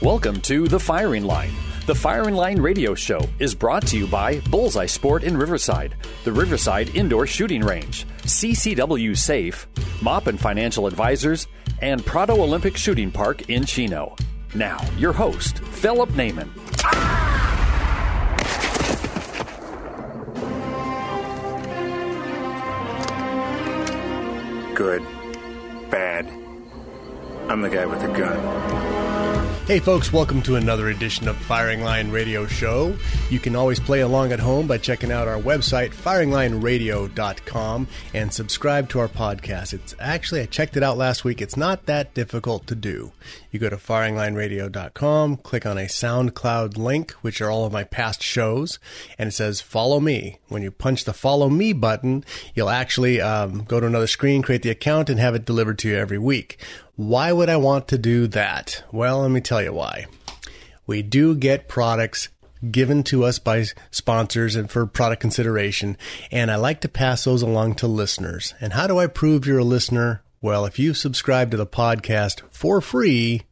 Welcome to The Firing Line. The Firing Line radio show is brought to you by Bullseye Sport in Riverside, the Riverside Indoor Shooting Range, CCW Safe, Mop and Financial Advisors, and Prado Olympic Shooting Park in Chino. Now, your host, Philip Naiman. Good. Bad. I'm the guy with the gun. Hey, folks, welcome to another edition of Firing Line Radio Show. You can always play along at home by checking out our website, firinglineradio.com, and subscribe to our podcast. It's actually, I checked it out last week. It's not that difficult to do. You go to firinglineradio.com, click on a SoundCloud link, which are all of my past shows, and it says follow me. When you punch the follow me button, you'll actually um, go to another screen, create the account, and have it delivered to you every week. Why would I want to do that? Well, let me tell you why. We do get products given to us by sponsors and for product consideration, and I like to pass those along to listeners. And how do I prove you're a listener? Well, if you subscribe to the podcast for free,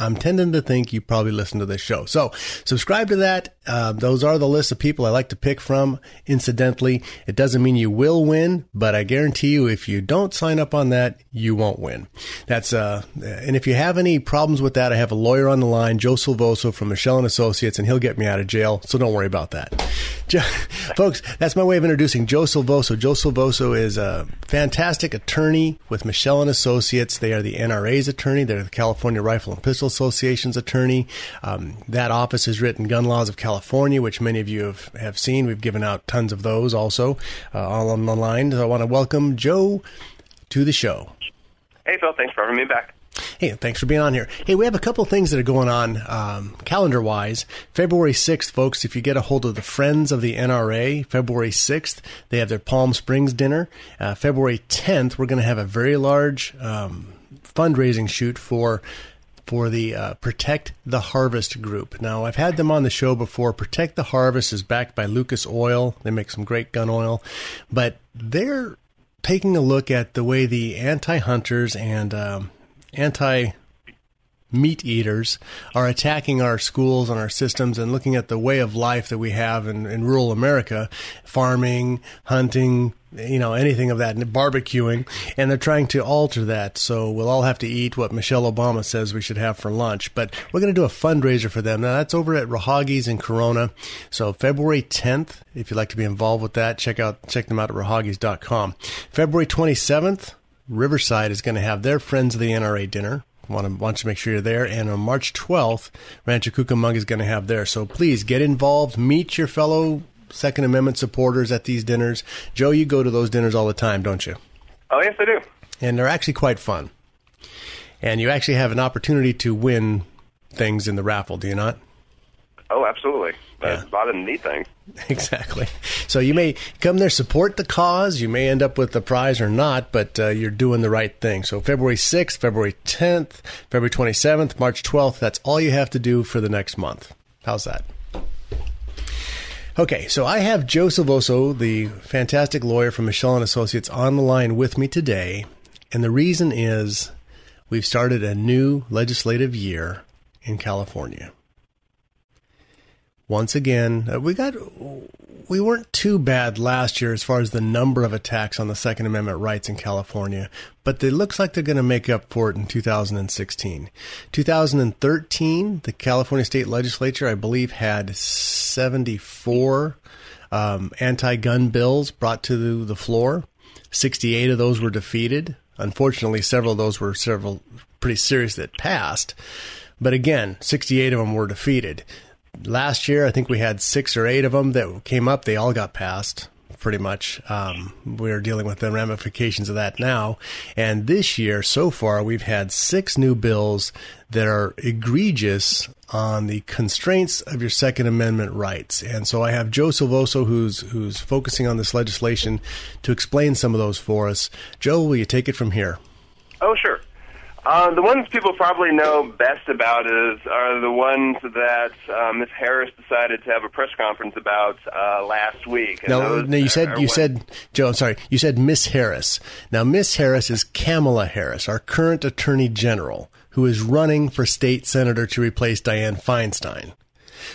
I'm tending to think you probably listen to this show. So subscribe to that. Uh, those are the list of people I like to pick from. Incidentally, it doesn't mean you will win, but I guarantee you, if you don't sign up on that, you won't win. That's uh, and if you have any problems with that, I have a lawyer on the line, Joe Silvoso from Michel and Associates, and he'll get me out of jail. So don't worry about that, folks. That's my way of introducing Joe Silvoso. Joe Silvoso is a fantastic attorney with Michel and Associates. They are the NRA's attorney. They're the California Rifle and Pistol Association's attorney. Um, that office has written gun laws of California, which many of you have, have seen. We've given out tons of those also uh, all on the line. So I want to welcome Joe to the show. Hey, Phil. Thanks for having me back. Hey, thanks for being on here. Hey, we have a couple things that are going on um, calendar wise. February 6th, folks, if you get a hold of the Friends of the NRA, February 6th, they have their Palm Springs dinner. Uh, February 10th, we're going to have a very large um, fundraising shoot for for the uh, Protect the Harvest group. Now, I've had them on the show before. Protect the Harvest is backed by Lucas Oil. They make some great gun oil, but they're taking a look at the way the anti hunters and um, anti meat eaters are attacking our schools and our systems and looking at the way of life that we have in, in rural America farming, hunting, you know, anything of that, barbecuing, and they're trying to alter that. So we'll all have to eat what Michelle Obama says we should have for lunch. But we're going to do a fundraiser for them. Now, that's over at Rahagi's in Corona. So February 10th, if you'd like to be involved with that, check out check them out at rahagis.com. February 27th, Riverside is going to have their Friends of the NRA dinner. Want to, want to make sure you're there. And on March 12th, Rancho Cucamonga is going to have there. So please get involved, meet your fellow Second Amendment supporters at these dinners. Joe, you go to those dinners all the time, don't you? Oh, yes, I do. And they're actually quite fun. And you actually have an opportunity to win things in the raffle, do you not? Oh, absolutely. Yeah. A lot of neat things. Exactly. So you may come there, support the cause. You may end up with the prize or not, but uh, you're doing the right thing. So February 6th, February 10th, February 27th, March 12th, that's all you have to do for the next month. How's that? Okay, so I have Joe Silvoso, the fantastic lawyer from Michel and Associates, on the line with me today, and the reason is we've started a new legislative year in California. Once again, uh, we got we weren't too bad last year as far as the number of attacks on the Second Amendment rights in California, but it looks like they're going to make up for it in 2016. 2013, the California State Legislature, I believe, had 74 um, anti gun bills brought to the floor. 68 of those were defeated. Unfortunately, several of those were several pretty serious that passed. But again, 68 of them were defeated last year, I think we had six or eight of them that came up. They all got passed. pretty much. Um, we're dealing with the ramifications of that now. And this year, so far, we've had six new bills that are egregious on the constraints of your Second Amendment rights. And so I have Joe Silvoso, who's who's focusing on this legislation, to explain some of those for us. Joe, will you take it from here? Oh, sure. Uh, the ones people probably know best about is are the ones that uh, Ms. Harris decided to have a press conference about uh, last week. no, no, you said you said Joe. I'm sorry, you said Miss Harris. Now, Miss Harris is Kamala Harris, our current Attorney General, who is running for state senator to replace Dianne Feinstein.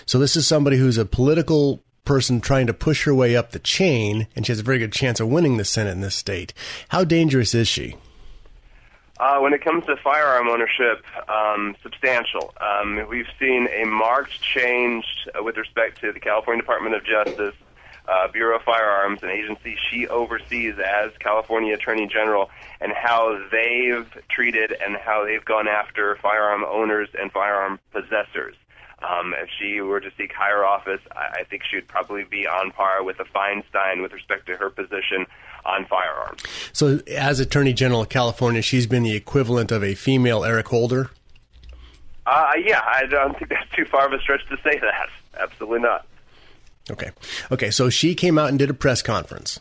So this is somebody who's a political person trying to push her way up the chain, and she has a very good chance of winning the Senate in this state. How dangerous is she? Uh, when it comes to firearm ownership, um, substantial. Um, we've seen a marked change uh, with respect to the California Department of Justice, uh, Bureau of Firearms, an agency she oversees as California Attorney General, and how they've treated and how they've gone after firearm owners and firearm possessors. Um, if she were to seek higher office, I, I think she would probably be on par with a Feinstein with respect to her position on firearms. So, as Attorney General of California, she's been the equivalent of a female Eric Holder? Uh, yeah, I don't think that's too far of a stretch to say that. Absolutely not. Okay. Okay, so she came out and did a press conference.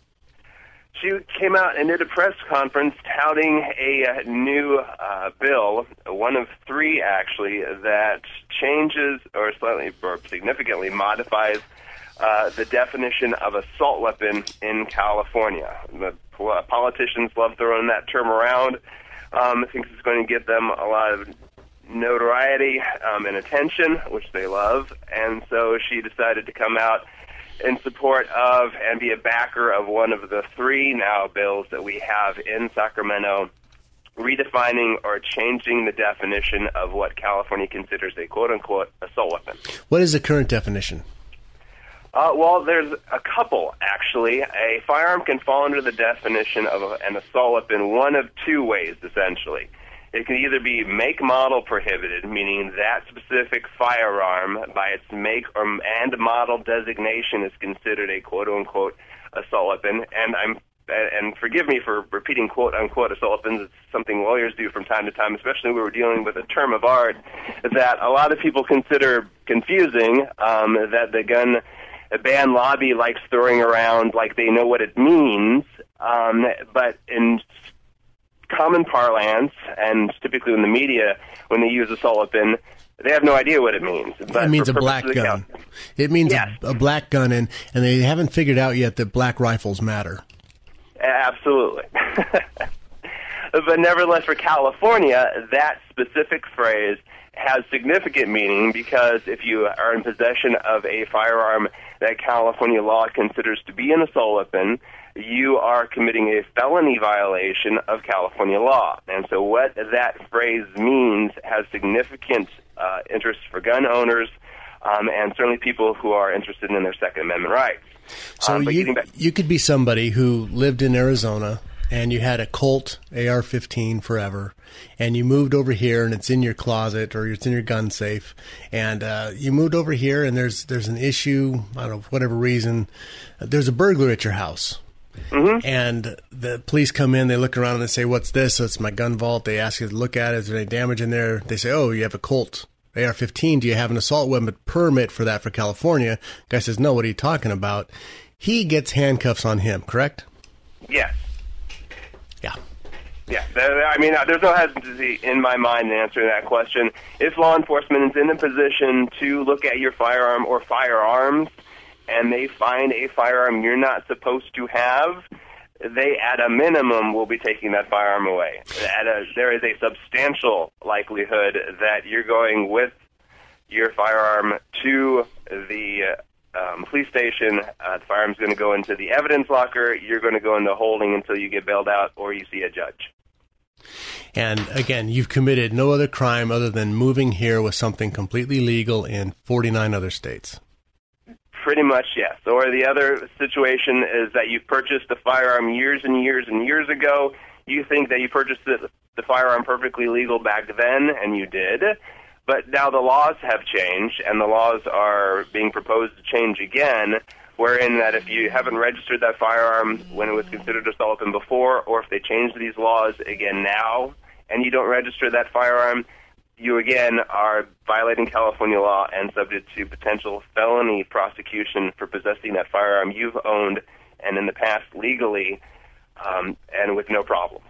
She came out and did a press conference touting a uh, new uh, bill, one of three actually, that changes or slightly or significantly modifies uh, the definition of assault weapon in California. The politicians love throwing that term around. Um, I think it's going to give them a lot of notoriety um, and attention, which they love. And so she decided to come out in support of and be a backer of one of the three now bills that we have in Sacramento redefining or changing the definition of what California considers a quote unquote assault weapon. What is the current definition? Uh, well, there's a couple, actually. A firearm can fall under the definition of an assault weapon one of two ways, essentially. It can either be make model prohibited, meaning that specific firearm by its make or and model designation is considered a quote unquote assault weapon. And I'm and forgive me for repeating quote unquote assault weapons. It's something lawyers do from time to time, especially when we're dealing with a term of art that a lot of people consider confusing. Um, that the gun ban lobby likes throwing around like they know what it means, um, but in common parlance and typically in the media, when they use assault weapon, they have no idea what it means. But it means a black gun. it means yes. a, a, black gun, and, and they haven't figured out yet that black rifles matter. Absolutely. but nevertheless, for California, that specific phrase has significant meaning because if you are in possession of a firearm that California law considers to be an assault weapon, you are committing a felony violation of California law. And so, what that phrase means has significant uh, interest for gun owners um, and certainly people who are interested in their Second Amendment rights. So, um, you, back- you could be somebody who lived in Arizona and you had a Colt AR-15 forever, and you moved over here, and it's in your closet or it's in your gun safe, and uh, you moved over here, and there's there's an issue, I don't know, whatever reason, there's a burglar at your house. Mm-hmm. And the police come in, they look around and they say, What's this? So it's my gun vault. They ask you to look at it. Is there any damage in there? They say, Oh, you have a Colt AR 15. Do you have an assault weapon permit for that for California? Guy says, No, what are you talking about? He gets handcuffs on him, correct? Yes. Yeah. Yeah, I mean, uh, there's no hesitancy in my mind in answering that question. If law enforcement is in a position to look at your firearm or firearms, and they find a firearm you're not supposed to have, they at a minimum will be taking that firearm away. At a, there is a substantial likelihood that you're going with your firearm to the um, police station. Uh, the firearm's going to go into the evidence locker. You're going to go into holding until you get bailed out or you see a judge. And again, you've committed no other crime other than moving here with something completely legal in 49 other states. Pretty much, yes. Or the other situation is that you purchased the firearm years and years and years ago. You think that you purchased the, the firearm perfectly legal back then, and you did. But now the laws have changed, and the laws are being proposed to change again, wherein that if you haven't registered that firearm when it was considered assault weapon before, or if they change these laws again now, and you don't register that firearm, you again are violating California law and subject to potential felony prosecution for possessing that firearm you've owned and in the past legally um, and with no problem.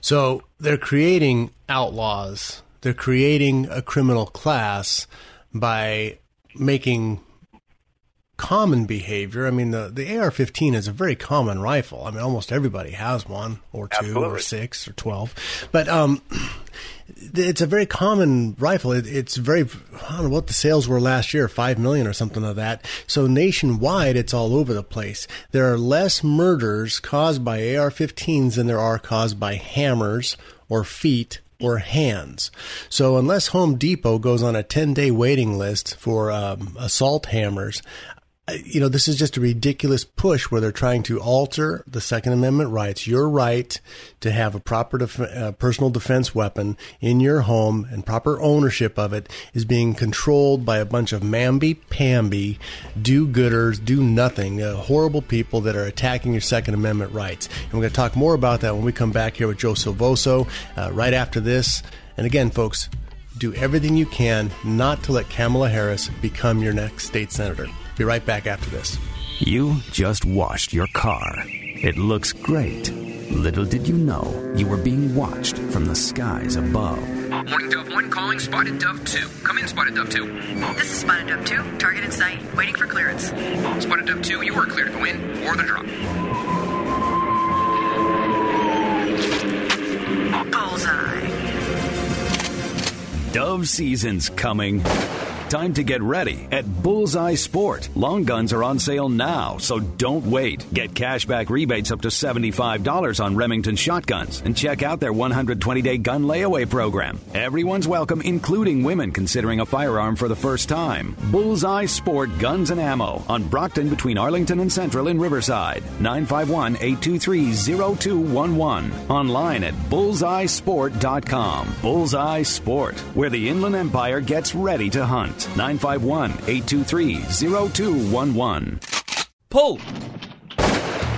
So they're creating outlaws. They're creating a criminal class by making common behavior. I mean, the, the AR 15 is a very common rifle. I mean, almost everybody has one, or two, Absolutely. or six, or 12. But um, it's a very common rifle. It, it's very, I don't know what the sales were last year, 5 million or something like that. So nationwide, it's all over the place. There are less murders caused by AR 15s than there are caused by hammers or feet or hands. So unless Home Depot goes on a 10 day waiting list for um, assault hammers, you know, this is just a ridiculous push where they're trying to alter the Second Amendment rights. Your right to have a proper def- uh, personal defense weapon in your home and proper ownership of it is being controlled by a bunch of mamby-pamby, do-gooders, do nothing, uh, horrible people that are attacking your Second Amendment rights. And we're going to talk more about that when we come back here with Joe Silvoso uh, right after this. And again, folks, do everything you can not to let Kamala Harris become your next state senator. Be right back after this. You just washed your car. It looks great. Little did you know you were being watched from the skies above. Morning Dove 1 calling Spotted Dove 2. Come in, Spotted Dove 2. This is Spotted Dove 2. Target in sight. Waiting for clearance. Spotted Dove 2, you are clear to go in or the drop. Bullseye. Dove season's coming. Time to get ready at Bullseye Sport. Long guns are on sale now, so don't wait. Get cashback rebates up to $75 on Remington shotguns and check out their 120 day gun layaway program. Everyone's welcome, including women considering a firearm for the first time. Bullseye Sport Guns and Ammo on Brockton between Arlington and Central in Riverside. 951 823 0211. Online at bullseyesport.com. Bullseye Sport, where the Inland Empire gets ready to hunt. 951 823 0211. Pull!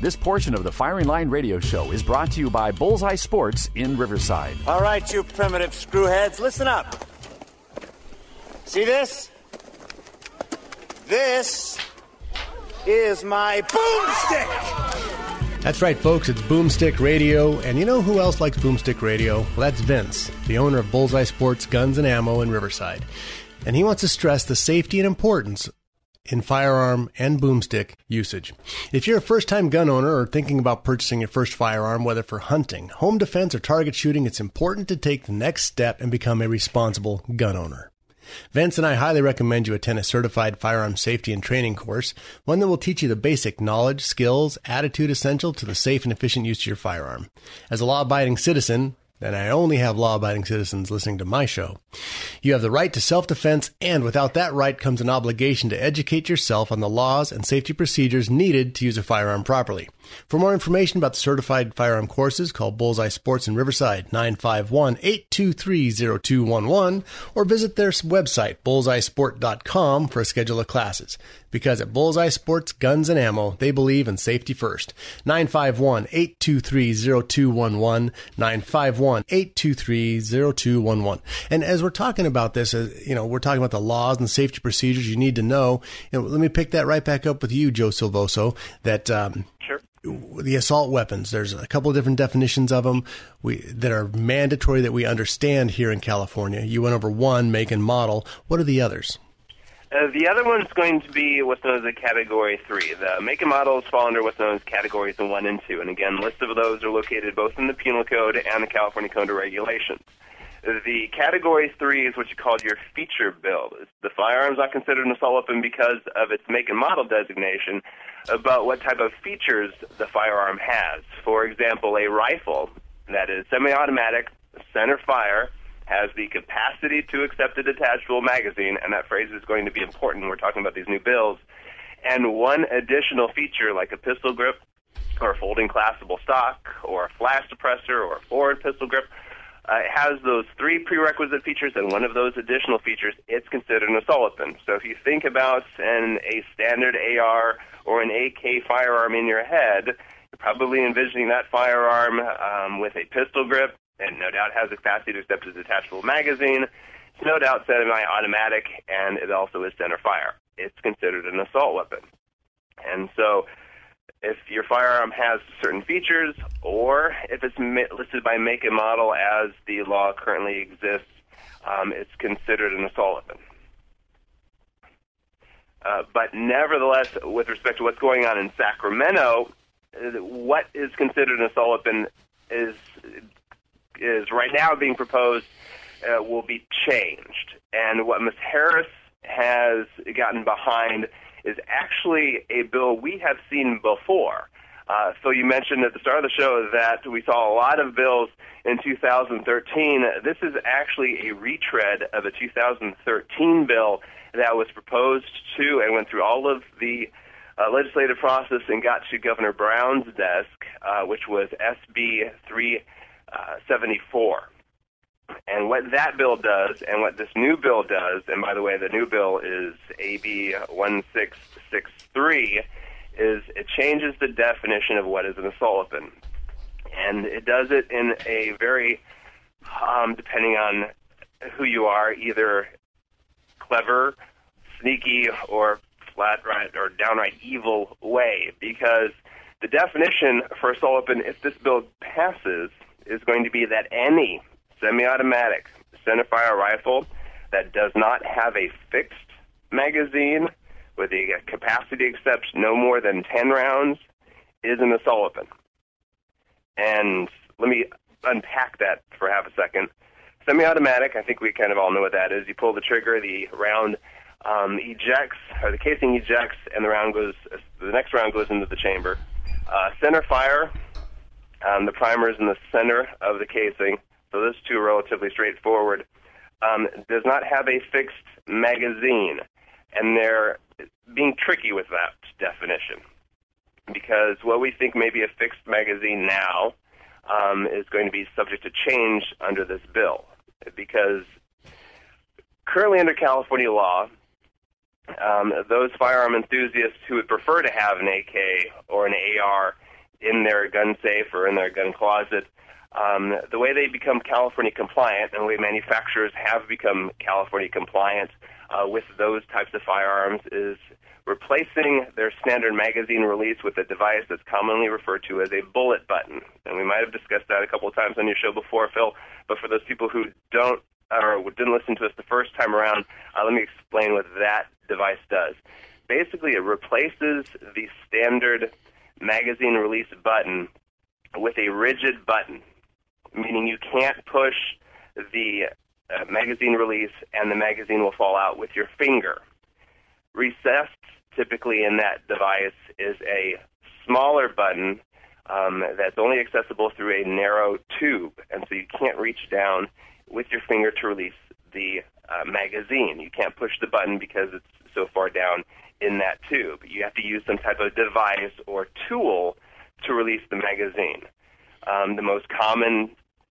This portion of the Firing Line Radio Show is brought to you by Bullseye Sports in Riverside. All right, you primitive screwheads, listen up. See this? This is my boomstick. That's right, folks. It's Boomstick Radio. And you know who else likes Boomstick Radio? Well, that's Vince, the owner of Bullseye Sports Guns and Ammo in Riverside. And he wants to stress the safety and importance in firearm and boomstick usage. If you're a first time gun owner or thinking about purchasing your first firearm, whether for hunting, home defense, or target shooting, it's important to take the next step and become a responsible gun owner. Vince and I highly recommend you attend a certified firearm safety and training course, one that will teach you the basic knowledge, skills, attitude essential to the safe and efficient use of your firearm. As a law abiding citizen, and I only have law abiding citizens listening to my show. You have the right to self defense, and without that right comes an obligation to educate yourself on the laws and safety procedures needed to use a firearm properly. For more information about the certified firearm courses, call Bullseye Sports in Riverside 951 823 0211 or visit their website bullseyesport.com for a schedule of classes. Because at Bullseye Sports Guns and Ammo, they believe in safety first. 951 823 0211 951 823-0211. And as we're talking about this, uh, you know, we're talking about the laws and safety procedures you need to know. You know, let me pick that right back up with you, Joe Silvoso, that um, sure. the assault weapons, there's a couple of different definitions of them we, that are mandatory that we understand here in California. You went over one, make and model. What are the others? Uh, the other one's going to be what's known as a Category 3. The make and models fall under what's known as Categories 1 and 2. And again, lists of those are located both in the Penal Code and the California Code of Regulations. The Category 3 is what you call your feature build. The firearm's not considered an assault weapon because of its make and model designation, about what type of features the firearm has. For example, a rifle that is semi-automatic, center fire, has the capacity to accept a detachable magazine, and that phrase is going to be important when we're talking about these new bills. And one additional feature, like a pistol grip, or a folding collapsible stock, or a flash suppressor, or a forward pistol grip, uh, it has those three prerequisite features, and one of those additional features, it's considered an assault weapon. So if you think about an, a standard AR or an AK firearm in your head, you're probably envisioning that firearm um, with a pistol grip, and no doubt has the capacity to accept a detachable magazine. It's no doubt semi-automatic, and it also is center fire. It's considered an assault weapon. And so if your firearm has certain features, or if it's listed by make and model as the law currently exists, um, it's considered an assault weapon. Uh, but nevertheless, with respect to what's going on in Sacramento, uh, what is considered an assault weapon is is right now being proposed uh, will be changed. And what Ms. Harris has gotten behind is actually a bill we have seen before. Uh, so you mentioned at the start of the show that we saw a lot of bills in 2013. This is actually a retread of a 2013 bill that was proposed to and went through all of the uh, legislative process and got to Governor Brown's desk, uh, which was SB 3 uh, 74. And what that bill does, and what this new bill does, and by the way, the new bill is AB 1663, is it changes the definition of what is an assault weapon. And it does it in a very, um, depending on who you are, either clever, sneaky, or flat right or downright evil way. Because the definition for assault weapon, if this bill passes, is going to be that any semi-automatic centerfire rifle that does not have a fixed magazine with a capacity accept no more than 10 rounds is an assault weapon. And let me unpack that for half a second. Semi-automatic, I think we kind of all know what that is. You pull the trigger, the round um, ejects, or the casing ejects, and the round goes. The next round goes into the chamber. Uh, center fire um, the primer is in the center of the casing, so those two are relatively straightforward. Um, does not have a fixed magazine, and they're being tricky with that definition because what we think may be a fixed magazine now um, is going to be subject to change under this bill because currently under California law, um, those firearm enthusiasts who would prefer to have an AK or an AR in their gun safe or in their gun closet. Um, the way they become California compliant and the way manufacturers have become California compliant uh, with those types of firearms is replacing their standard magazine release with a device that's commonly referred to as a bullet button. And we might have discussed that a couple of times on your show before, Phil, but for those people who don't or didn't listen to us the first time around, uh, let me explain what that device does. Basically, it replaces the standard magazine release button with a rigid button, meaning you can't push the uh, magazine release and the magazine will fall out with your finger. Recessed typically in that device is a smaller button um, that's only accessible through a narrow tube, and so you can't reach down with your finger to release the uh, magazine. You can't push the button because it's so far down in that tube. You have to use some type of device or tool to release the magazine. Um, the most common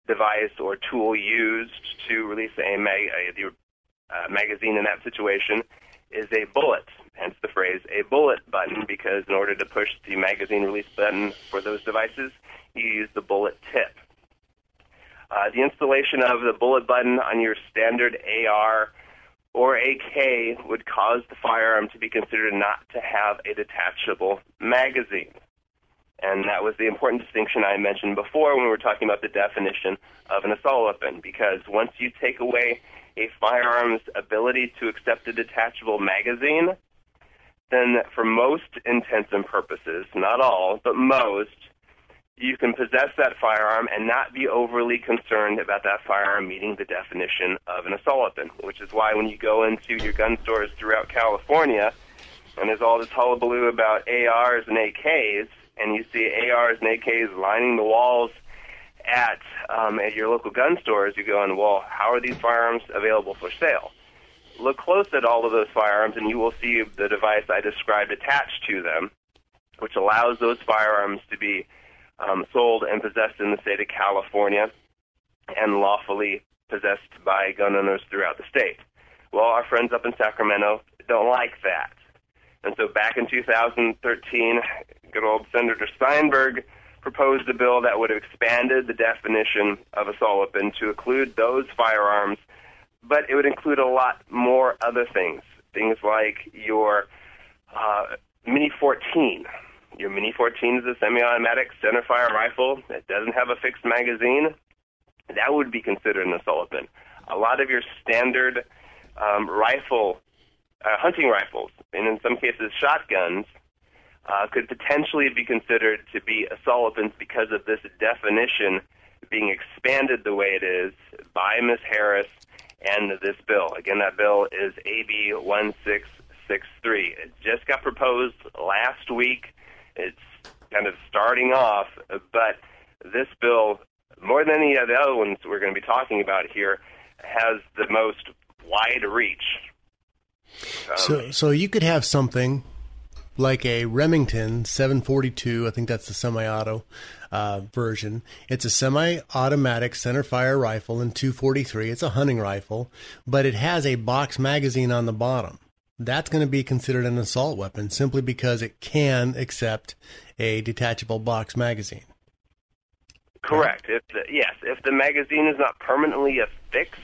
device or tool used to release a, mag- a uh, magazine in that situation is a bullet, hence the phrase a bullet button, because in order to push the magazine release button for those devices, you use the bullet tip. Uh, the installation of the bullet button on your standard AR or AK would cause the firearm to be considered not to have a detachable magazine. And that was the important distinction I mentioned before when we were talking about the definition of an assault weapon, because once you take away a firearm's ability to accept a detachable magazine, then for most intents and purposes, not all, but most, you can possess that firearm and not be overly concerned about that firearm meeting the definition of an assault weapon, which is why when you go into your gun stores throughout California, and there's all this hullabaloo about ARs and AKs, and you see ARs and AKs lining the walls at um, at your local gun stores, you're going, well, how are these firearms available for sale? Look close at all of those firearms, and you will see the device I described attached to them, which allows those firearms to be um, sold and possessed in the state of California and lawfully possessed by gun owners throughout the state. Well, our friends up in Sacramento don't like that. And so back in 2013, good old Senator Steinberg proposed a bill that would have expanded the definition of assault weapon to include those firearms, but it would include a lot more other things. Things like your uh, Mini 14. Your Mini 14 is a semi automatic centerfire rifle that doesn't have a fixed magazine. That would be considered an assault weapon. A lot of your standard um, rifle, uh, hunting rifles, and in some cases shotguns, uh, could potentially be considered to be assault weapons because of this definition being expanded the way it is by Ms. Harris and this bill. Again, that bill is AB 1663. It just got proposed last week. It's kind of starting off, but this bill, more than any of the other ones we're going to be talking about here, has the most wide reach. Um, so, so you could have something like a Remington 742. I think that's the semi-auto uh, version. It's a semi-automatic centerfire rifle in 243. It's a hunting rifle, but it has a box magazine on the bottom. That's going to be considered an assault weapon simply because it can accept a detachable box magazine. Correct. If the, yes, if the magazine is not permanently affixed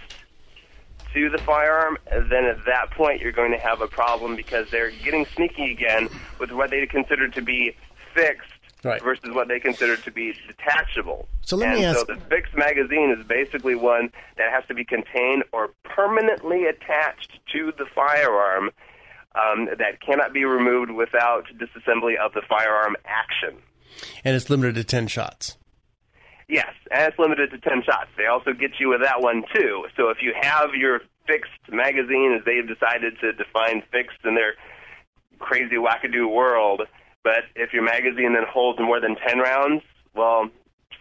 to the firearm, then at that point you're going to have a problem because they're getting sneaky again with what they consider to be fixed right. versus what they consider to be detachable. So let and me ask. So the fixed magazine is basically one that has to be contained or permanently attached to the firearm um, that cannot be removed without disassembly of the firearm action. And it's limited to 10 shots. Yes, and it's limited to 10 shots. They also get you with that one, too. So if you have your fixed magazine, as they've decided to define fixed in their crazy wackadoo world, but if your magazine then holds more than 10 rounds, well,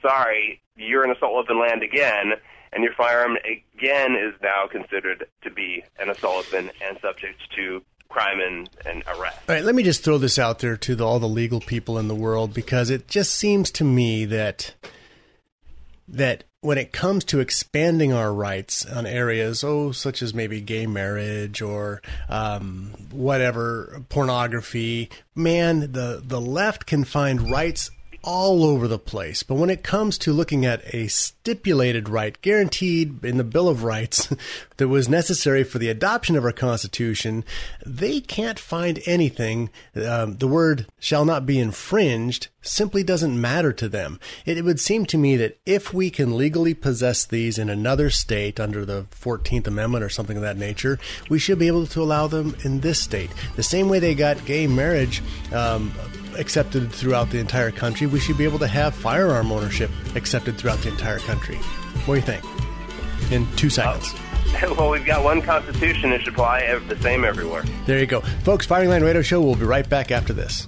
sorry, you're an assault weapon land again, and your firearm again is now considered to be an assault weapon and subject to crime and, and arrest. All right, let me just throw this out there to the, all the legal people in the world because it just seems to me that that when it comes to expanding our rights on areas, oh, such as maybe gay marriage or um, whatever, pornography, man, the, the left can find rights all over the place. But when it comes to looking at a stipulated right guaranteed in the Bill of Rights that was necessary for the adoption of our Constitution, they can't find anything. Um, the word shall not be infringed simply doesn't matter to them. It, it would seem to me that if we can legally possess these in another state under the 14th Amendment or something of that nature, we should be able to allow them in this state. The same way they got gay marriage. Um, accepted throughout the entire country, we should be able to have firearm ownership accepted throughout the entire country. What do you think? In two seconds. Uh, well, we've got one constitution that should apply the same everywhere. There you go. Folks, Firing Line Radio Show, we'll be right back after this.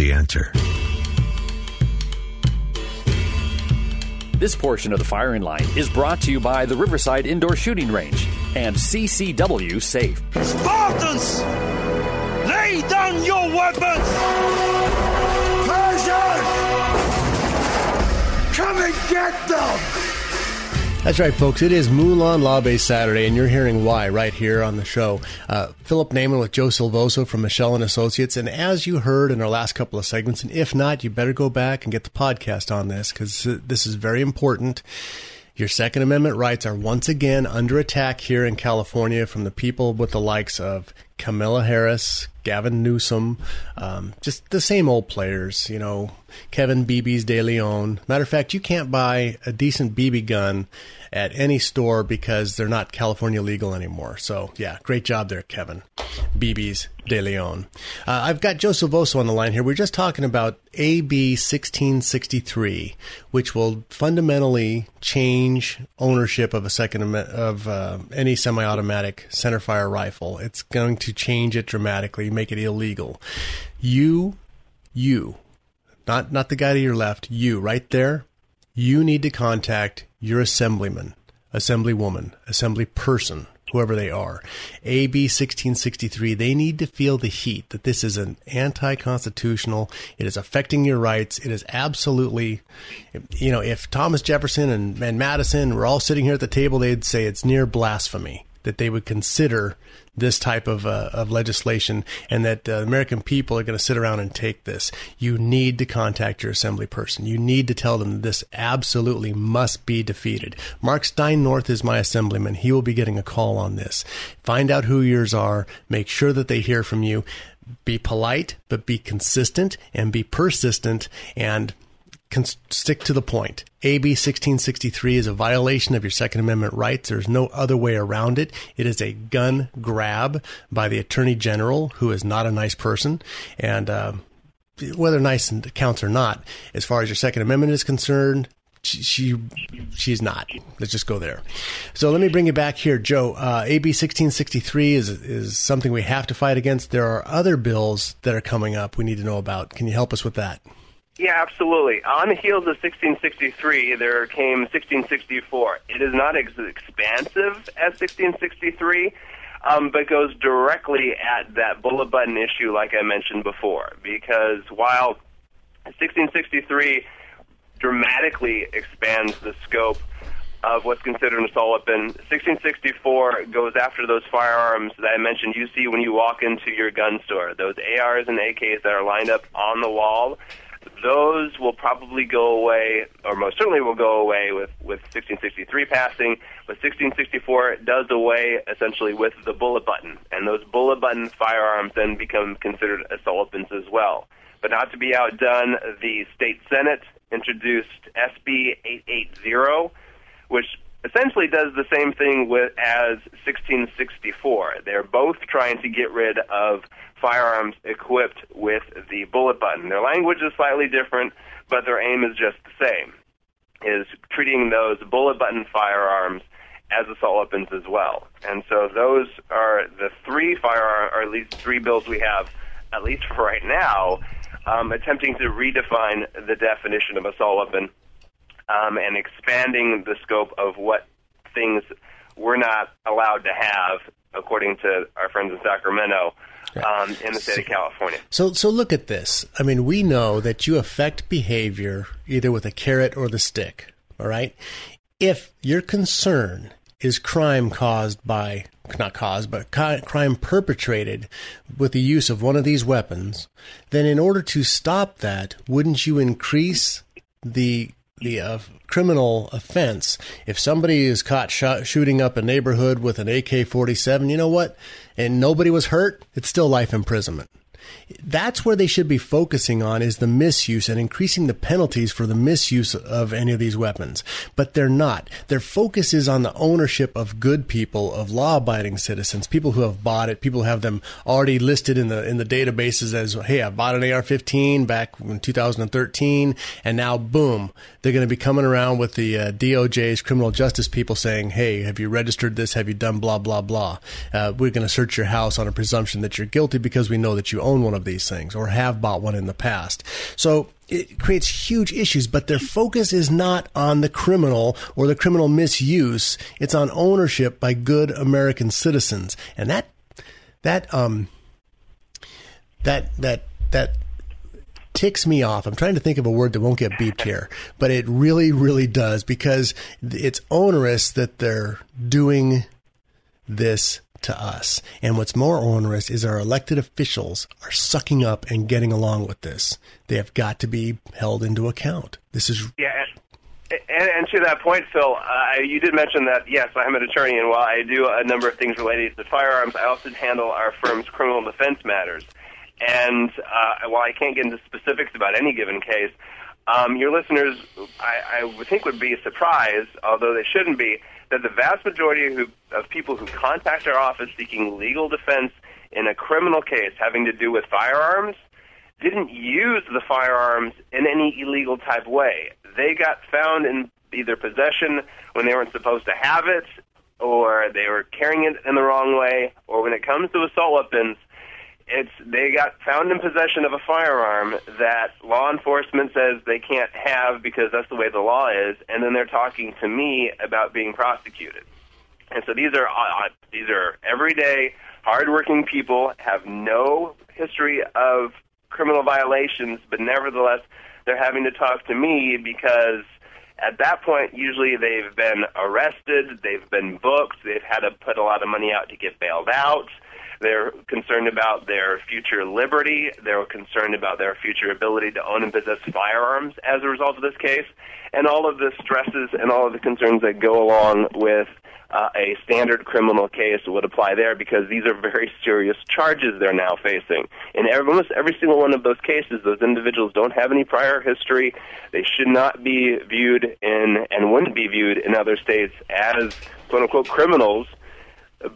The answer. This portion of the firing line is brought to you by the Riverside Indoor Shooting Range and CCW Safe. Spartans, lay down your weapons! Persians, come and get them! That's right, folks. It is Molon Labe Saturday, and you're hearing why right here on the show. Uh, Philip Naiman with Joe Silvoso from Michel and Associates, and as you heard in our last couple of segments, and if not, you better go back and get the podcast on this because this is very important. Your Second Amendment rights are once again under attack here in California from the people with the likes of Kamala Harris, Gavin Newsom, um, just the same old players, you know, Kevin BB's De Leon. Matter of fact, you can't buy a decent BB gun at any store because they're not California legal anymore. So, yeah, great job there, Kevin. BB's De Leon. Uh, I've got Joe Silvoso on the line here. We're just talking about AB 1663, which will fundamentally change ownership of a second of uh, any semi-automatic centerfire rifle. It's going to change it dramatically, make it illegal. You, you, not not the guy to your left, you right there, you need to contact your assemblyman, assemblywoman, assembly person, whoever they are. AB 1663, they need to feel the heat that this is an anti constitutional. It is affecting your rights. It is absolutely, you know, if Thomas Jefferson and, and Madison were all sitting here at the table, they'd say it's near blasphemy that they would consider this type of, uh, of legislation and that uh, American people are going to sit around and take this. You need to contact your assembly person. You need to tell them this absolutely must be defeated. Marc Steinorth is my assemblyman. He will be getting a call on this. Find out who yours are. Make sure that they hear from you. Be polite, but be consistent and be persistent and can stick to the point. AB 1663 is a violation of your Second Amendment rights. There's no other way around it. It is a gun grab by the Attorney General, who is not a nice person. And uh, whether nice counts or not, as far as your Second Amendment is concerned, she, she she's not. Let's just go there. So let me bring you back here, Joe. Uh, AB 1663 is is something we have to fight against. There are other bills that are coming up we need to know about. Can you help us with that? Yeah, absolutely. On the heels of 1663, there came 1664. It is not as expansive as 1663, um, but goes directly at that bullet button issue, like I mentioned before. Because while 1663 dramatically expands the scope of what's considered an assault weapon. 1664 goes after those firearms that I mentioned you see when you walk into your gun store. Those ARs and AKs that are lined up on the wall those will probably go away, or most certainly will go away with, with 1663 passing. But 1664 does away essentially with the bullet button, and those bullet button firearms then become considered assault weapons as well. But not to be outdone, the state senate introduced SB 880, which essentially does the same thing with as 1664. They're both trying to get rid of firearms equipped with the bullet button. Their language is slightly different, but their aim is just the same. Is treating those bullet button firearms as assault weapons as well. And so those are the three firearm, or at least three bills we have, at least for right now, um, attempting to redefine the definition of assault weapon um, and expanding the scope of what things we're not allowed to have, according to our friends in Sacramento, um, in the state of California. So, so look at this. I mean, we know that you affect behavior either with a carrot or the stick. All right. If your concern is crime caused by not caused, but crime perpetrated with the use of one of these weapons, then in order to stop that, wouldn't you increase the the uh, criminal offense. If somebody is caught shooting up a neighborhood with an AK 47, you know what? And nobody was hurt, it's still life imprisonment. That's where they should be focusing on is the misuse and increasing the penalties for the misuse of any of these weapons. But they're not. Their focus is on the ownership of good people, of law-abiding citizens, people who have bought it, people who have them already listed in the in the databases as, hey, I bought an AR-15 back in 2013, and now boom, they're going to be coming around with the uh, DOJ's criminal justice people saying, hey, have you registered this? Have you done blah blah blah? Uh, we're going to search your house on a presumption that you're guilty because we know that you own one of these things or have bought one in the past. So it creates huge issues, but their focus is not on the criminal or the criminal misuse. It's on ownership by good American citizens. And that, that, um, that, that, that ticks me off. I'm trying to think of a word that won't get beeped here, but it really, really does because it's onerous that they're doing this to us. And what's more onerous is our elected officials are sucking up and getting along with this. They have got to be held into account. This is yeah. And, and to that point, Phil, uh, you did mention that yes, I'm an attorney, and while I do a number of things related to firearms, I also handle our firm's criminal defense matters. And uh, while I can't get into specifics about any given case, um, your listeners, I, I would think, would be surprised, although they shouldn't be, that the vast majority who, of people who contact our office seeking legal defense in a criminal case having to do with firearms didn't use the firearms in any illegal type way. They got found in either possession when they weren't supposed to have it, or they were carrying it in the wrong way, or when it comes to assault weapons, it's they got found in possession of a firearm that law enforcement says they can't have because that's the way the law is, and then they're talking to me about being prosecuted. And so these are uh, these are everyday, hardworking people, have no history of criminal violations, but nevertheless they're having to talk to me because at that point usually they've been arrested, they've been booked, they've had to put a lot of money out to get bailed out they're concerned about their future liberty. They're concerned about their future ability to own and possess firearms as a result of this case. And all of the stresses and all of the concerns that go along with uh, a standard criminal case would apply there because these are very serious charges they're now facing. In every, almost every single one of those cases, those individuals don't have any prior history. They should not be viewed in and wouldn't be viewed in other states as quote unquote criminals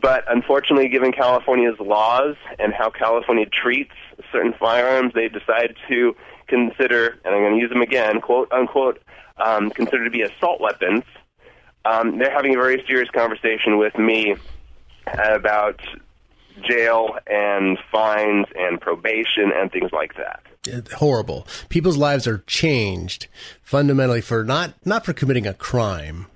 but unfortunately, given California's laws and how California treats certain firearms, they decide to consider, and I'm going to use them again, quote unquote, um, consider to be assault weapons. Um, they're having a very serious conversation with me about jail and fines and probation and things like that. It's Horrible. People's lives are changed fundamentally for not not for committing a crime,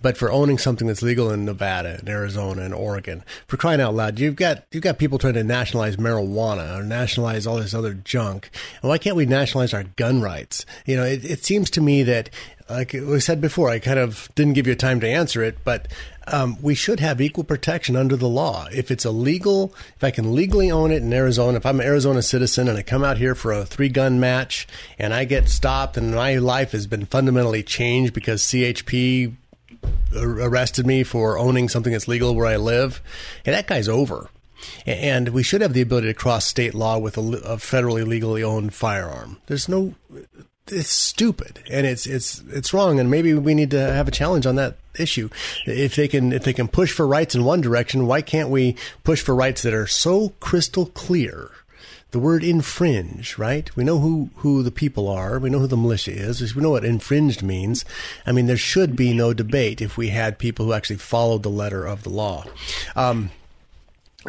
but for owning something that's legal in Nevada and Arizona and Oregon, for crying out loud, you've got you've got people trying to nationalize marijuana or nationalize all this other junk. And why can't we nationalize our gun rights? You know, it, it seems to me that, like we said before, I kind of didn't give you time to answer it, but um, we should have equal protection under the law. If it's illegal, if I can legally own it in Arizona, if I'm an Arizona citizen and I come out here for a three gun match and I get stopped and my life has been fundamentally changed because CHP arrested me for owning something that's legal where I live, and that guy's over. And we should have the ability to cross state law with a, a federally legally owned firearm. There's no, it's stupid and it's it's it's wrong. And maybe we need to have a challenge on that issue. If they can if they can push for rights in one direction, why can't we push for rights that are so crystal clear? The word infringe, right? We know who, who the people are. We know who the militia is. We know what infringed means. I mean, there should be no debate if we had people who actually followed the letter of the law. Um,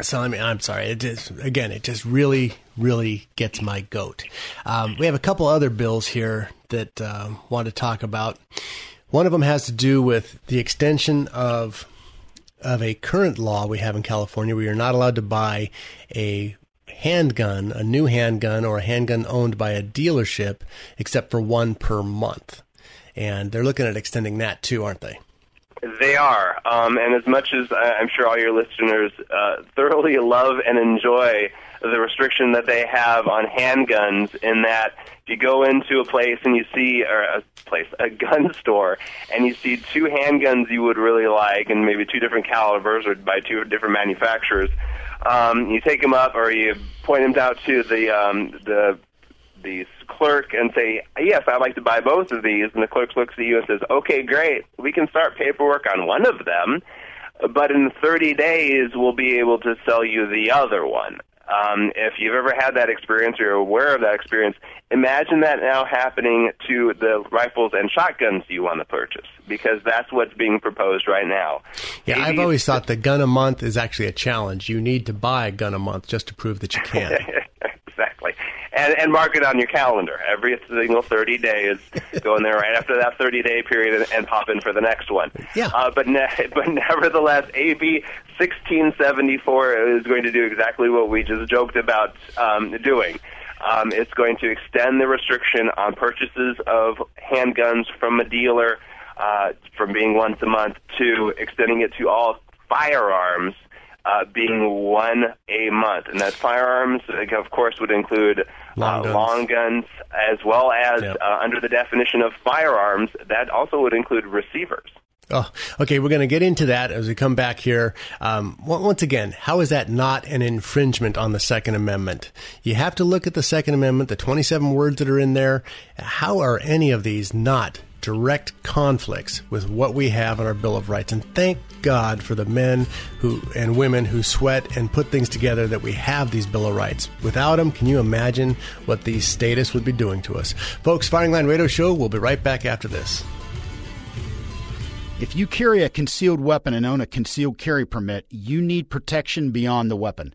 so I mean, I'm sorry. It just again, it just really, really gets my goat. Um, we have a couple other bills here that uh, want to talk about. One of them has to do with the extension of of a current law we have in California where you're not allowed to buy a handgun, a new handgun or a handgun owned by a dealership, except for one per month. And they're looking at extending that too, aren't they? They are. Um, and as much as I'm sure all your listeners uh, thoroughly love and enjoy the restriction that they have on handguns, in that if you go into a place and you see, or a place, a gun store, and you see two handguns you would really like, and maybe two different calibers or by two different manufacturers, Um, you take them up, or you point them out to the um, the the clerk and say, "Yes, I'd like to buy both of these." And the clerk looks at you and says, "Okay, great. We can start paperwork on one of them, but in 30 days we'll be able to sell you the other one." Um, if you've ever had that experience or you're aware of that experience, imagine that now happening to the rifles and shotguns you want to purchase, because that's what's being proposed right now. Yeah, I've always thought the gun a month is actually a challenge. You need to buy a gun a month just to prove that you can. exactly. And, and mark it on your calendar. Every single 30 days, go in there right after that 30 day period and, and pop in for the next one. Yeah. Uh, but, ne- but nevertheless, AB 1674 is going to do exactly what we just joked about um, doing. Um, it's going to extend the restriction on purchases of handguns from a dealer uh, from being once a month to extending it to all firearms uh, being one a month. And that firearms, of course, would include Long uh, guns. long guns as well as, Yep. uh, under the definition of firearms, that also would include receivers. Oh, okay. We're going to get into that as we come back here. Um, once again, how is that not an infringement on the Second Amendment? You have to look at the Second Amendment, the 27 words that are in there. How are any of these not direct conflicts with what we have in our Bill of Rights? And thank God for the men who and women who sweat and put things together that we have these Bill of Rights. Without them, can you imagine what these statists would be doing to us? Folks, Firing Line Radio Show. We'll be right back after this. If you carry a concealed weapon and own a concealed carry permit, you need protection beyond the weapon.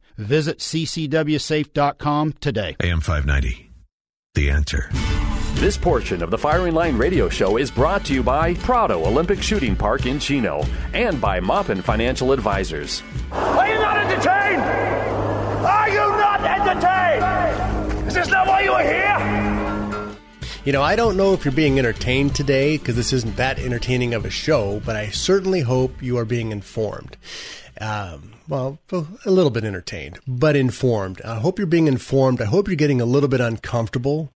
Visit ccwsafe.com today. AM 590. The answer. This portion of the Firing Line Radio Show is brought to you by Prado Olympic Shooting Park in Chino and by Moppin Financial Advisors. Are you not entertained? Are you not entertained? Is this not why you are here? You know, I don't know if you're being entertained today because this isn't that entertaining of a show, but I certainly hope you are being informed. Um, well, a little bit entertained, but informed. I hope you're being informed. I hope you're getting a little bit uncomfortable.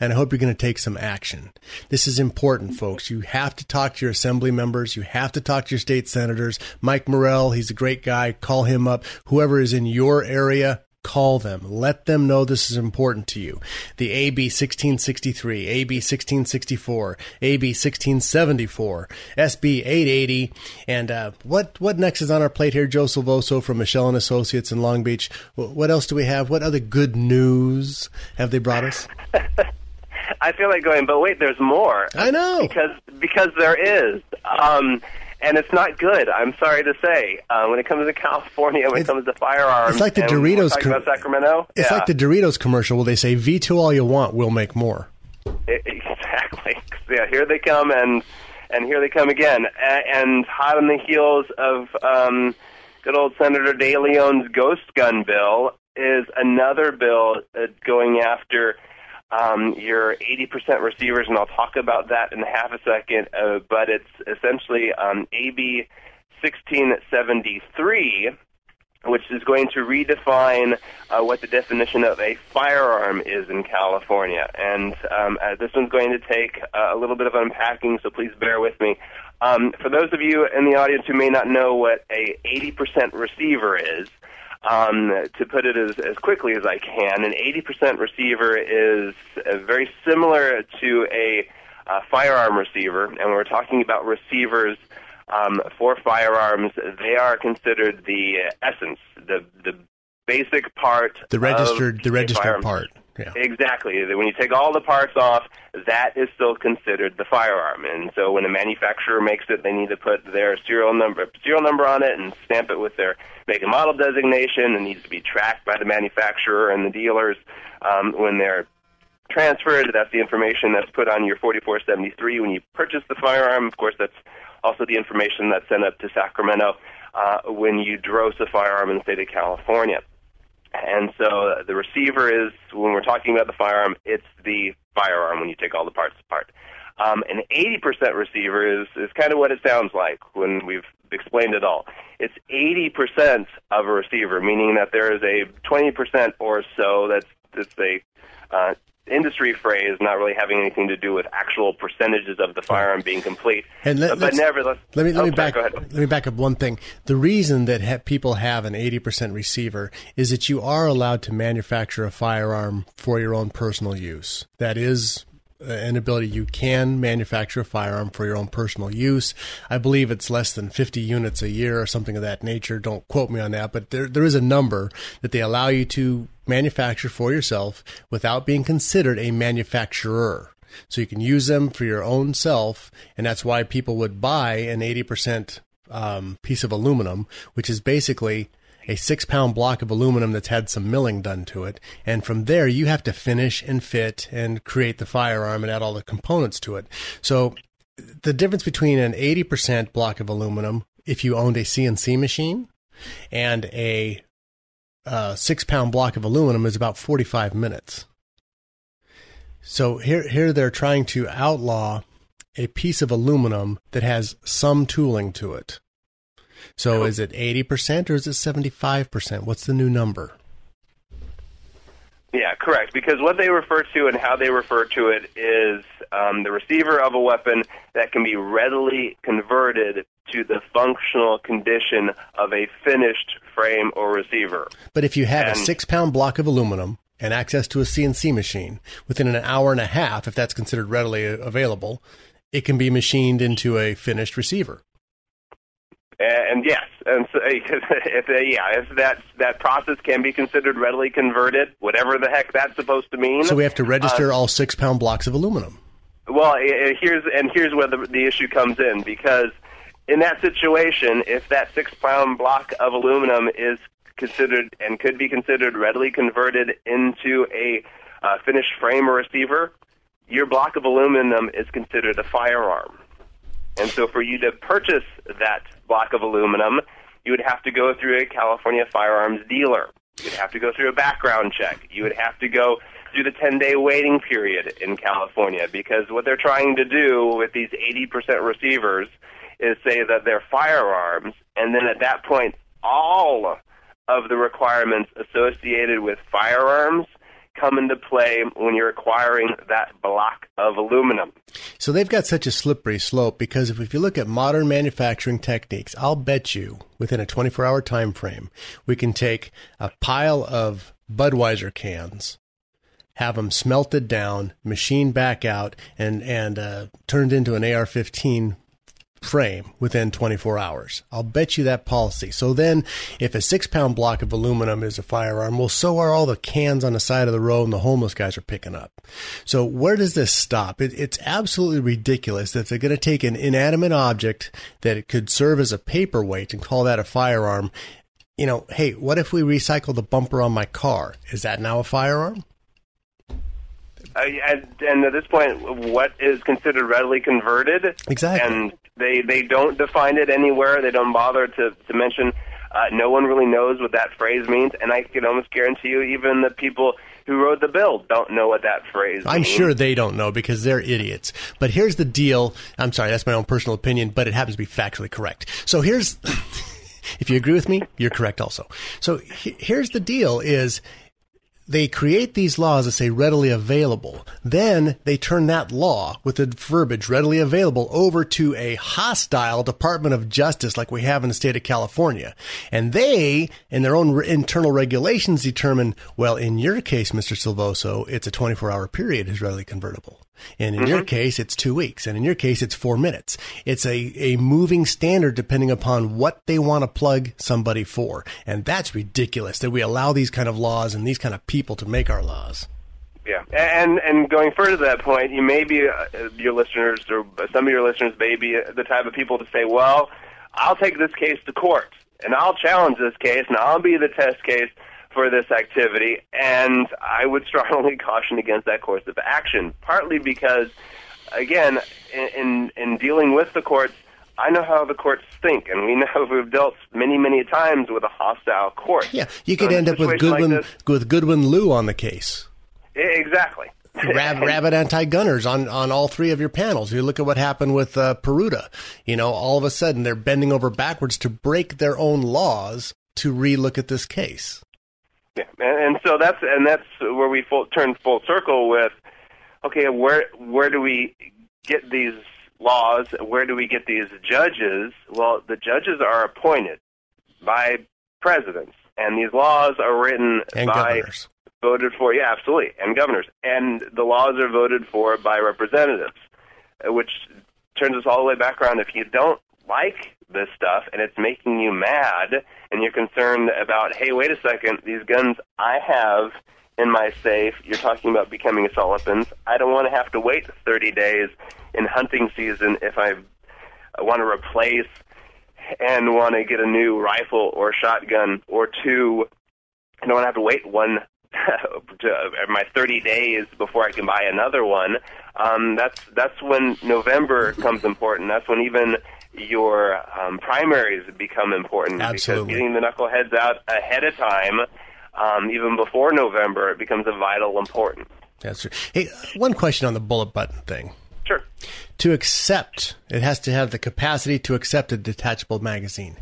And I hope you're going to take some action. This is important, folks. You have to talk to your assembly members. You have to talk to your state senators. Mike Morrell, he's a great guy. Call him up. Whoever is in your area, call them. Let them know this is important to you. The AB 1663, AB 1664, AB 1674, SB 880, and uh, what what next is on our plate here? Joe Silvoso from Michel and Associates in Long Beach. What else do we have? What other good news have they brought us? I feel like going, but wait, there's more. I know because because there is, um, and it's not good. I'm sorry to say. Uh, when it comes to California, when it comes to firearms, it's like the Doritos com- about Sacramento. It's yeah. like the Doritos commercial where they say, "V2 all you want, we'll make more." I- exactly. Yeah, here they come, and and here they come again, A- and hot on the heels of um, good old Senator De Leon's ghost gun bill is another bill uh, going after um, your 80% receivers, and I'll talk about that in half a second. Uh, but it's essentially um, AB 1673 which is going to redefine uh, what the definition of a firearm is in California. And um, uh, this one's going to take uh, a little bit of unpacking, so please bear with me. Um, for those of you in the audience who may not know what a 80% receiver is, um, to put it as, as quickly as I can, an 80% receiver is uh, very similar to a uh, firearm receiver, and when we're talking about receivers um, for firearms, they are considered the essence, the the basic part, The registered, of the registered part. Yeah. Exactly. When you take all the parts off, that is still considered the firearm. And so when a manufacturer makes it, they need to put their serial number serial number on it and stamp it with their make and model designation. It needs to be tracked by the manufacturer and the dealers um, when they're transferred. That's the information that's put on your 4473 when you purchase the firearm. Of course, that's also the information that's sent up to Sacramento uh, when you DROS a firearm in the state of California. And so the receiver is, when we're talking about the firearm, it's the firearm when you take all the parts apart. Um, an 80% receiver is, is kind of what it sounds like when we've explained it all. It's 80% of a receiver, meaning that there is a 20% or so that's, that's a uh, industry phrase, not really having anything to do with actual percentages of the firearm being complete. And let, but, nevertheless, let me let oh, me sorry, back ahead. let me back up one thing. The reason that ha- people have an eighty percent receiver is that you are allowed to manufacture a firearm for your own personal use. That is uh, an ability you can manufacture a firearm for your own personal use. I believe it's less than 50 units a year or something of that nature. Don't quote me on that, but there there is a number that they allow you to manufacture for yourself without being considered a manufacturer. So you can use them for your own self, and that's why people would buy an 80% um, piece of aluminum, which is basically a six pound block of aluminum that's had some milling done to it. And from there, you have to finish and fit and create the firearm and add all the components to it. So the difference between an 80% block of aluminum, if you owned a CNC machine, and a uh, six pound block of aluminum is about 45 minutes. So here, here they're trying to outlaw a piece of aluminum that has some tooling to it. So is it 80% or is it 75%? What's the new number? Yeah, correct. Because what they refer to and how they refer to it is um, the receiver of a weapon that can be readily converted to the functional condition of a finished frame or receiver. But if you have a six pound block of aluminum and access to a CNC machine within an hour and a half, if that's considered readily available, it can be machined into a finished receiver. And yes, and so if uh, yeah, if that that process can be considered readily converted, whatever the heck that's supposed to mean. So we have to register uh, all six pound blocks of aluminum. Well, here's and here's where the, the issue comes in because in that situation, if that six pound block of aluminum is considered and could be considered readily converted into a uh, finished frame or receiver, your block of aluminum is considered a firearm. And so, for you to purchase that block of aluminum, you would have to go through a California firearms dealer. You'd have to go through a background check. You would have to go through the 10 day waiting period in California because what they're trying to do with these 80% receivers is say that they're firearms, and then at that point, all of the requirements associated with firearms come into play when you're acquiring that block of aluminum. So they've got such a slippery slope because if, if you look at modern manufacturing techniques, I'll bet you within a 24 hour time frame, we can take a pile of Budweiser cans, have them smelted down, machined back out, and, and uh, turned into an AR 15 frame within 24 hours. I'll bet you that policy. So then, if a six pound block of aluminum is a firearm, well, so are all the cans on the side of the road and the homeless guys are picking up. So where does this stop? It, it's absolutely ridiculous that they're going to take an inanimate object that it could serve as a paperweight and call that a firearm. You know, hey, what if we recycle the bumper on my car? Is that now a firearm? Uh, and, at this point, what is considered readily converted? Exactly. And they they don't define it anywhere. They don't bother to to mention. Uh, no one really knows what that phrase means, and I can almost guarantee you, even the people who wrote the bill don't know what that phrase means. I'm means. sure they don't know because they're idiots. But here's the deal. I'm sorry, that's my own personal opinion, but it happens to be factually correct. So here's, if you agree with me, you're correct also. So he- here's the deal is they create these laws that say readily available. Then they turn that law with the verbiage readily available over to a hostile Department of Justice like we have in the state of California. And they, in their own internal regulations, determine, well, in your case, Mr. Silvoso, it's a 24 hour period is readily convertible. And in your case, it's two weeks. And in your case, it's four minutes. It's a, a moving standard depending upon what they want to plug somebody for. And that's ridiculous that we allow these kind of laws and these kind of people to make our laws. Yeah, and and going further to that point, you may be uh, your listeners or some of your listeners may be the type of people to say, "Well, I'll take this case to court and I'll challenge this case and I'll be the test case for this activity." And I would strongly caution against that course of action, partly because, again, in in, in dealing with the courts. I know how the courts think, and we know we've dealt many, many times with a hostile court. Yeah, you could So end up with situation like Goodwin this- with Goodwin Liu on the case. Exactly. Rab, rabid anti-gunners on, on all three of your panels. You look at what happened with uh, Peruta. You know, all of a sudden they're bending over backwards to break their own laws to relook at this case. Yeah, and, and so that's and that's where we full, turn full circle with, okay, where where do we get these laws? Where do we get these judges? Well, the judges are appointed by presidents, and these laws are written And by governors. voted for. Yeah, absolutely, and governors, and the laws are voted for by representatives, which turns us all the way back around. If you don't like this stuff and it's making you mad, and you're concerned about, hey, wait a second, these guns I have in my safe, you're talking about becoming assault weapons. I don't want to have to wait 30 days in hunting season if I want to replace and want to get a new rifle or shotgun or two. I don't want to have to wait one to my 30 days before I can buy another one. Um, that's that's when November comes important. That's when even your um, primaries become important Absolutely. because getting the knuckleheads out ahead of time, um, even before November, it becomes a vital importance. That's true. Hey, one question on the bullet button thing. Sure. To accept, it has to have the capacity to accept a detachable magazine.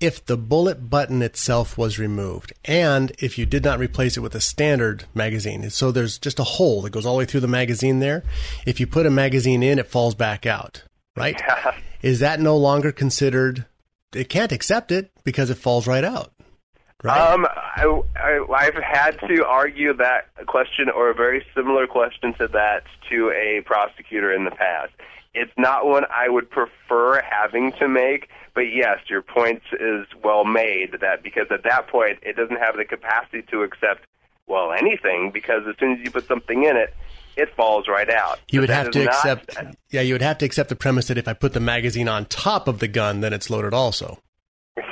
If the bullet button itself was removed, and if you did not replace it with a standard magazine, so there's just a hole that goes all the way through the magazine there. If you put a magazine in, it falls back out, right? Is that no longer considered? It can't accept it because it falls right out. Um, I, I, I've had to argue that question or a very similar question to that to a prosecutor in the past. It's not one I would prefer having to make, but yes, your point is well made. That because at that point it doesn't have the capacity to accept well anything because as soon as you put something in it, it falls right out. You would have to is not- accept, yeah, you would have to accept the premise that if I put the magazine on top of the gun, then it's loaded also.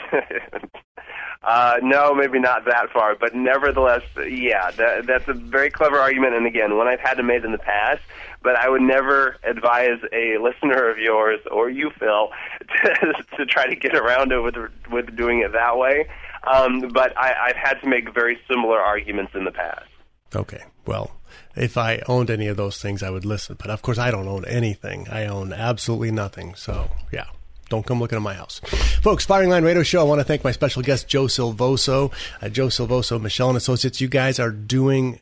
Uh, no, maybe not that far, but nevertheless, yeah, that, that's a very clever argument. And again, one I've had to make in the past, but I would never advise a listener of yours or you, Phil, to, to try to get around it with with doing it that way. Um, but I, I've had to make very similar arguments in the past. Okay. Well, if I owned any of those things, I would listen. But of course, I don't own anything. I own absolutely nothing. So, yeah. Don't come looking at my house. Folks, Firing Line Radio Show, I want to thank my special guest, Joe Silvoso. Uh, Joe Silvoso, Michel and Associates, you guys are doing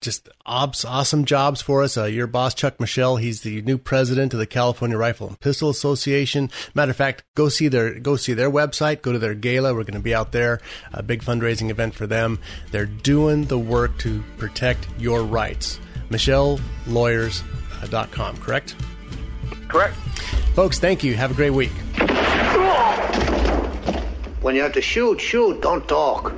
just obs- awesome jobs for us. Uh, your boss, Chuck Michel, he's the new president of the California Rifle and Pistol Association. Matter of fact, go see their go see their website. Go to their gala. We're going to be out there. A big fundraising event for them. They're doing the work to protect your rights. MichelLawyers.com, correct? Correct. Folks, thank you. Have a great week. When you have to shoot, shoot, don't talk.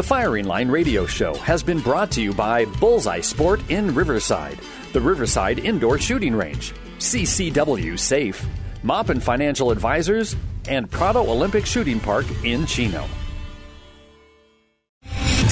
The Firing Line Radio Show has been brought to you by Bullseye Sport in Riverside, the Riverside Indoor Shooting Range, CCW Safe, Mop and Financial Advisors, and Prado Olympic Shooting Park in Chino.